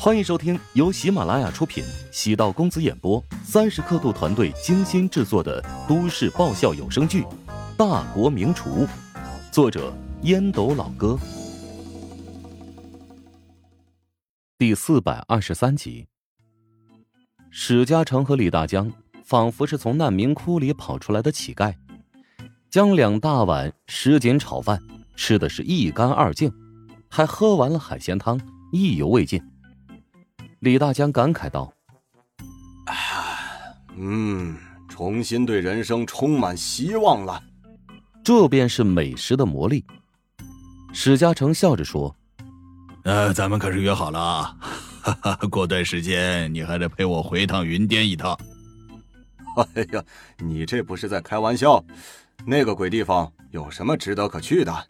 欢迎收听由喜马拉雅出品、喜道公子演播、三十刻度团队精心制作的都市爆笑有声剧《大国名厨》，作者烟斗老哥，第四百二十三集。史嘉诚和李大江仿佛是从难民窟里跑出来的乞丐，将两大碗什锦炒饭吃的是一干二净，还喝完了海鲜汤，意犹未尽。李大江感慨道：“嗯，重新对人生充满希望了。这便是美食的魔力。”史嘉诚笑着说：“呃，咱们可是约好了啊，哈哈，过段时间你还得陪我回趟云巅一趟。”哎呀，你这不是在开玩笑？那个鬼地方有什么值得可去的？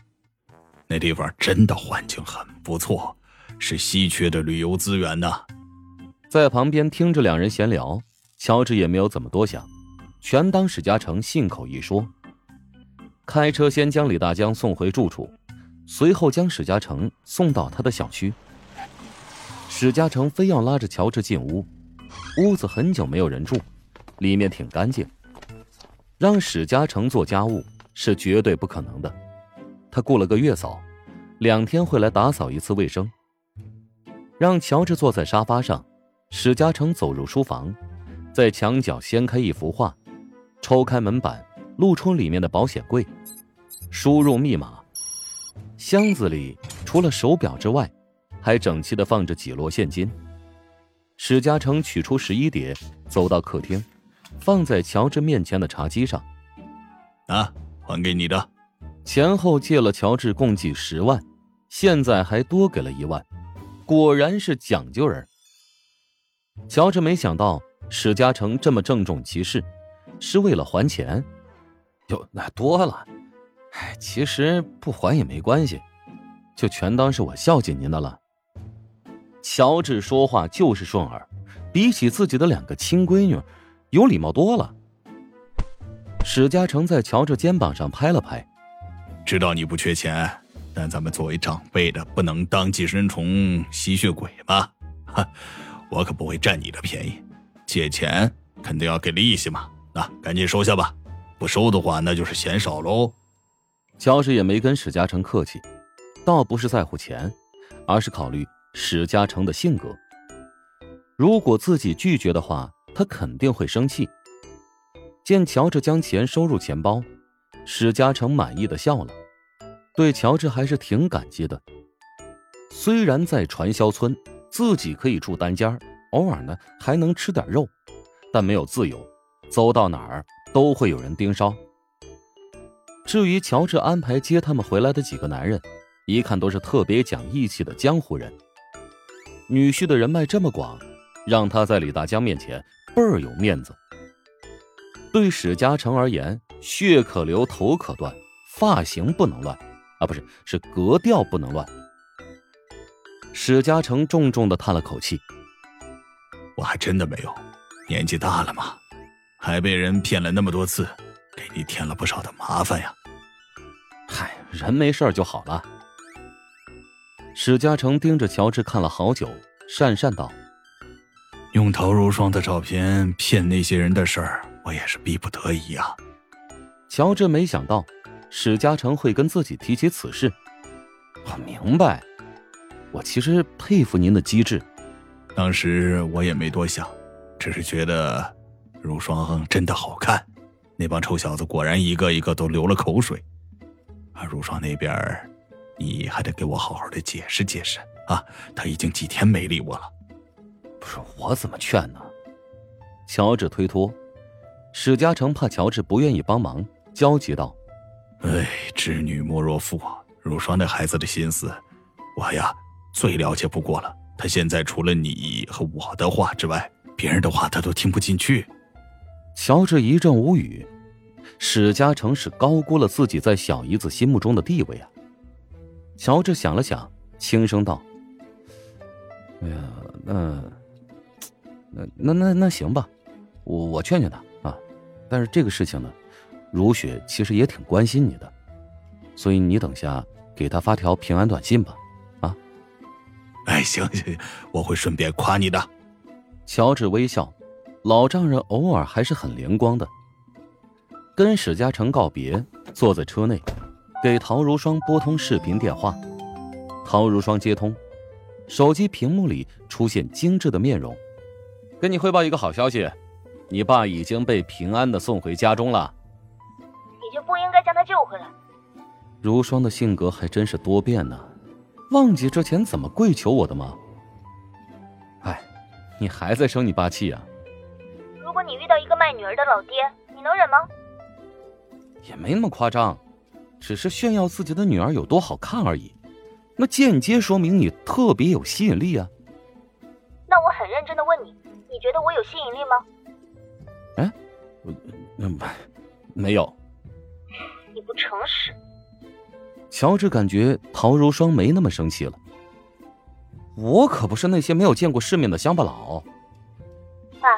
那地方真的环境很不错，是稀缺的旅游资源呐。在旁边听着两人闲聊，乔治也没有怎么多想，全当史嘉诚信口一说。开车先将李大江送回住处，随后将史嘉诚送到他的小区。史嘉诚非要拉着乔治进屋，屋子很久没有人住，里面挺干净，让史嘉诚做家务是绝对不可能的。他雇了个月嫂，两天会来打扫一次卫生。让乔治坐在沙发上。史嘉诚走入书房，在墙角掀开一幅画，抽开门板，露出里面的保险柜，输入密码。箱子里除了手表之外，还整齐的放着几摞现金。史嘉诚取出十一叠，走到客厅，放在乔治面前的茶几上。啊，还给你的。前后借了乔治共计十万，现在还多给了一万，果然是讲究人。乔治没想到史嘉诚这么郑重其事，是为了还钱。哟，那多了。哎，其实不还也没关系，就全当是我孝敬您的了。乔治说话就是顺耳，比起自己的两个亲闺女，有礼貌多了。史嘉诚在乔治肩膀上拍了拍，知道你不缺钱，但咱们作为长辈的，不能当寄生虫、吸血鬼吧？哈。我可不会占你的便宜，借钱肯定要给利息嘛。那赶紧收下吧，不收的话那就是嫌少喽。乔治也没跟史嘉诚客气，倒不是在乎钱，而是考虑史嘉诚的性格。如果自己拒绝的话，他肯定会生气。见乔治将钱收入钱包，史嘉诚满意的笑了，对乔治还是挺感激的。虽然在传销村。自己可以住单间偶尔呢还能吃点肉，但没有自由，走到哪儿都会有人盯梢。至于乔治安排接他们回来的几个男人，一看都是特别讲义气的江湖人。女婿的人脉这么广，让他在李大江面前倍儿有面子。对史嘉诚而言，血可流，头可断，发型不能乱，啊，不是，是格调不能乱。史嘉诚重重的叹了口气：“我还真的没有，年纪大了嘛，还被人骗了那么多次，给你添了不少的麻烦呀。”“嗨，人没事就好了。”史嘉诚盯着乔治看了好久，讪讪道：“用陶如霜的照片骗那些人的事儿，我也是逼不得已啊。”乔治没想到史嘉诚会跟自己提起此事，我明白。我其实佩服您的机智。当时我也没多想，只是觉得如霜真的好看。那帮臭小子果然一个一个都流了口水。而如霜那边，你还得给我好好的解释解释啊！他已经几天没理我了。不是我怎么劝呢？乔治推脱。史嘉诚怕乔治不愿意帮忙，焦急道：“哎，织女莫若父啊！如霜那孩子的心思，我呀。”最了解不过了，他现在除了你和我的话之外，别人的话他都听不进去。乔治一阵无语，史嘉诚是高估了自己在小姨子心目中的地位啊。乔治想了想，轻声道：“哎呀，那，那那那那行吧，我我劝劝他啊。但是这个事情呢，如雪其实也挺关心你的，所以你等下给他发条平安短信吧。”哎，行行行，我会顺便夸你的。乔治微笑，老丈人偶尔还是很灵光的。跟史嘉诚告别，坐在车内，给陶如霜拨通视频电话。陶如霜接通，手机屏幕里出现精致的面容。跟你汇报一个好消息，你爸已经被平安的送回家中了。你就不应该将他救回来。如霜的性格还真是多变呢，忘记之前怎么跪求我的吗？哎，你还在生你爸气啊？如果你遇到一个卖女儿的老爹，你能忍吗？也没那么夸张，只是炫耀自己的女儿有多好看而已。那间接说明你特别有吸引力啊。那我很认真的问你，你觉得我有吸引力吗？哎，嗯，没有。你不诚实。乔治感觉陶如霜没那么生气了。我可不是那些没有见过世面的乡巴佬。爸，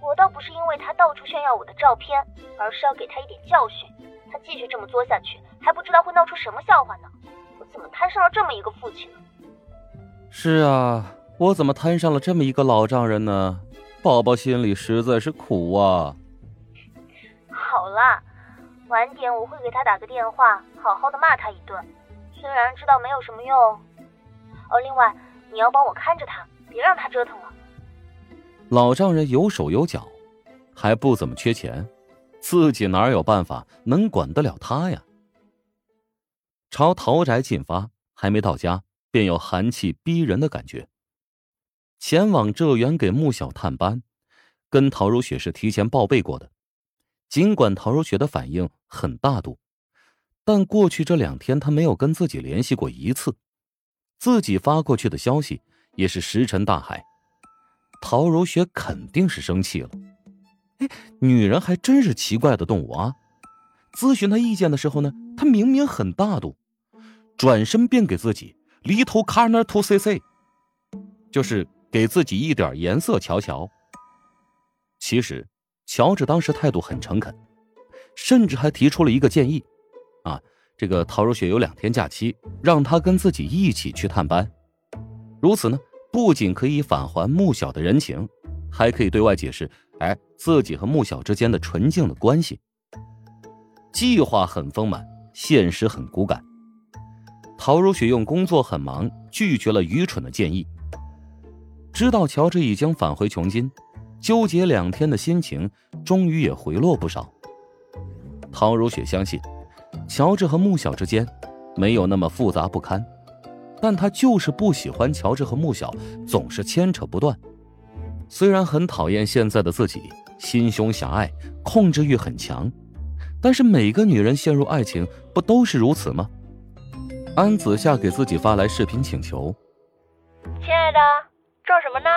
我倒不是因为他到处炫耀我的照片，而是要给他一点教训。他继续这么作下去，还不知道会闹出什么笑话呢。我怎么摊上了这么一个父亲呢？是啊，我怎么摊上了这么一个老丈人呢？宝宝心里实在是苦啊。晚点我会给他打个电话，好好的骂他一顿。虽然知道没有什么用。哦，另外你要帮我看着他，别让他折腾了。老丈人有手有脚，还不怎么缺钱，自己哪有办法能管得了他呀？朝陶宅进发，还没到家，便有寒气逼人的感觉。前往浙园给穆小探班，跟陶如雪是提前报备过的。尽管陶如雪的反应很大度，但过去这两天她没有跟自己联系过一次，自己发过去的消息也是石沉大海。陶如雪肯定是生气了。哎，女人还真是奇怪的动物啊！咨询她意见的时候呢，她明明很大度，转身便给自己 little corner to c c，就是给自己一点颜色瞧瞧。其实，乔治当时态度很诚恳，甚至还提出了一个建议：啊，这个陶如雪有两天假期，让她跟自己一起去探班。如此呢，不仅可以返还穆小的人情，还可以对外解释，哎，自己和穆小之间的纯净的关系。计划很丰满，现实很骨感。陶如雪用工作很忙，拒绝了愚蠢的建议。知道乔治已经返回琼金，纠结两天的心情终于也回落不少。陶如雪相信，乔治和穆小之间没有那么复杂不堪，但她就是不喜欢乔治和穆小总是牵扯不断。虽然很讨厌现在的自己，心胸狭隘，控制欲很强。但是每个女人陷入爱情不都是如此吗？安子夏给自己发来视频请求：“亲爱的，做什么呢？”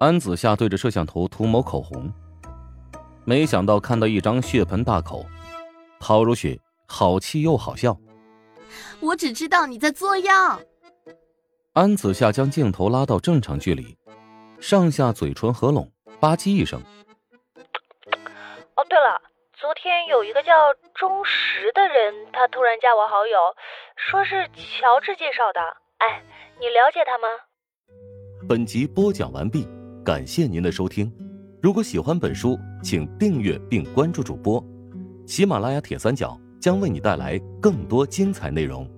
安子夏对着摄像头涂抹口红，没想到看到一张血盆大口，陶如雪好气又好笑。我只知道你在作妖。安子夏将镜头拉到正常距离，上下嘴唇合拢，吧唧一声。哦，对了。昨天有一个叫钟石的人，他突然加我好友，说是乔治介绍的。哎，你了解他吗？本集播讲完毕，感谢您的收听。如果喜欢本书，请订阅并关注主播。喜马拉雅铁三角将为你带来更多精彩内容。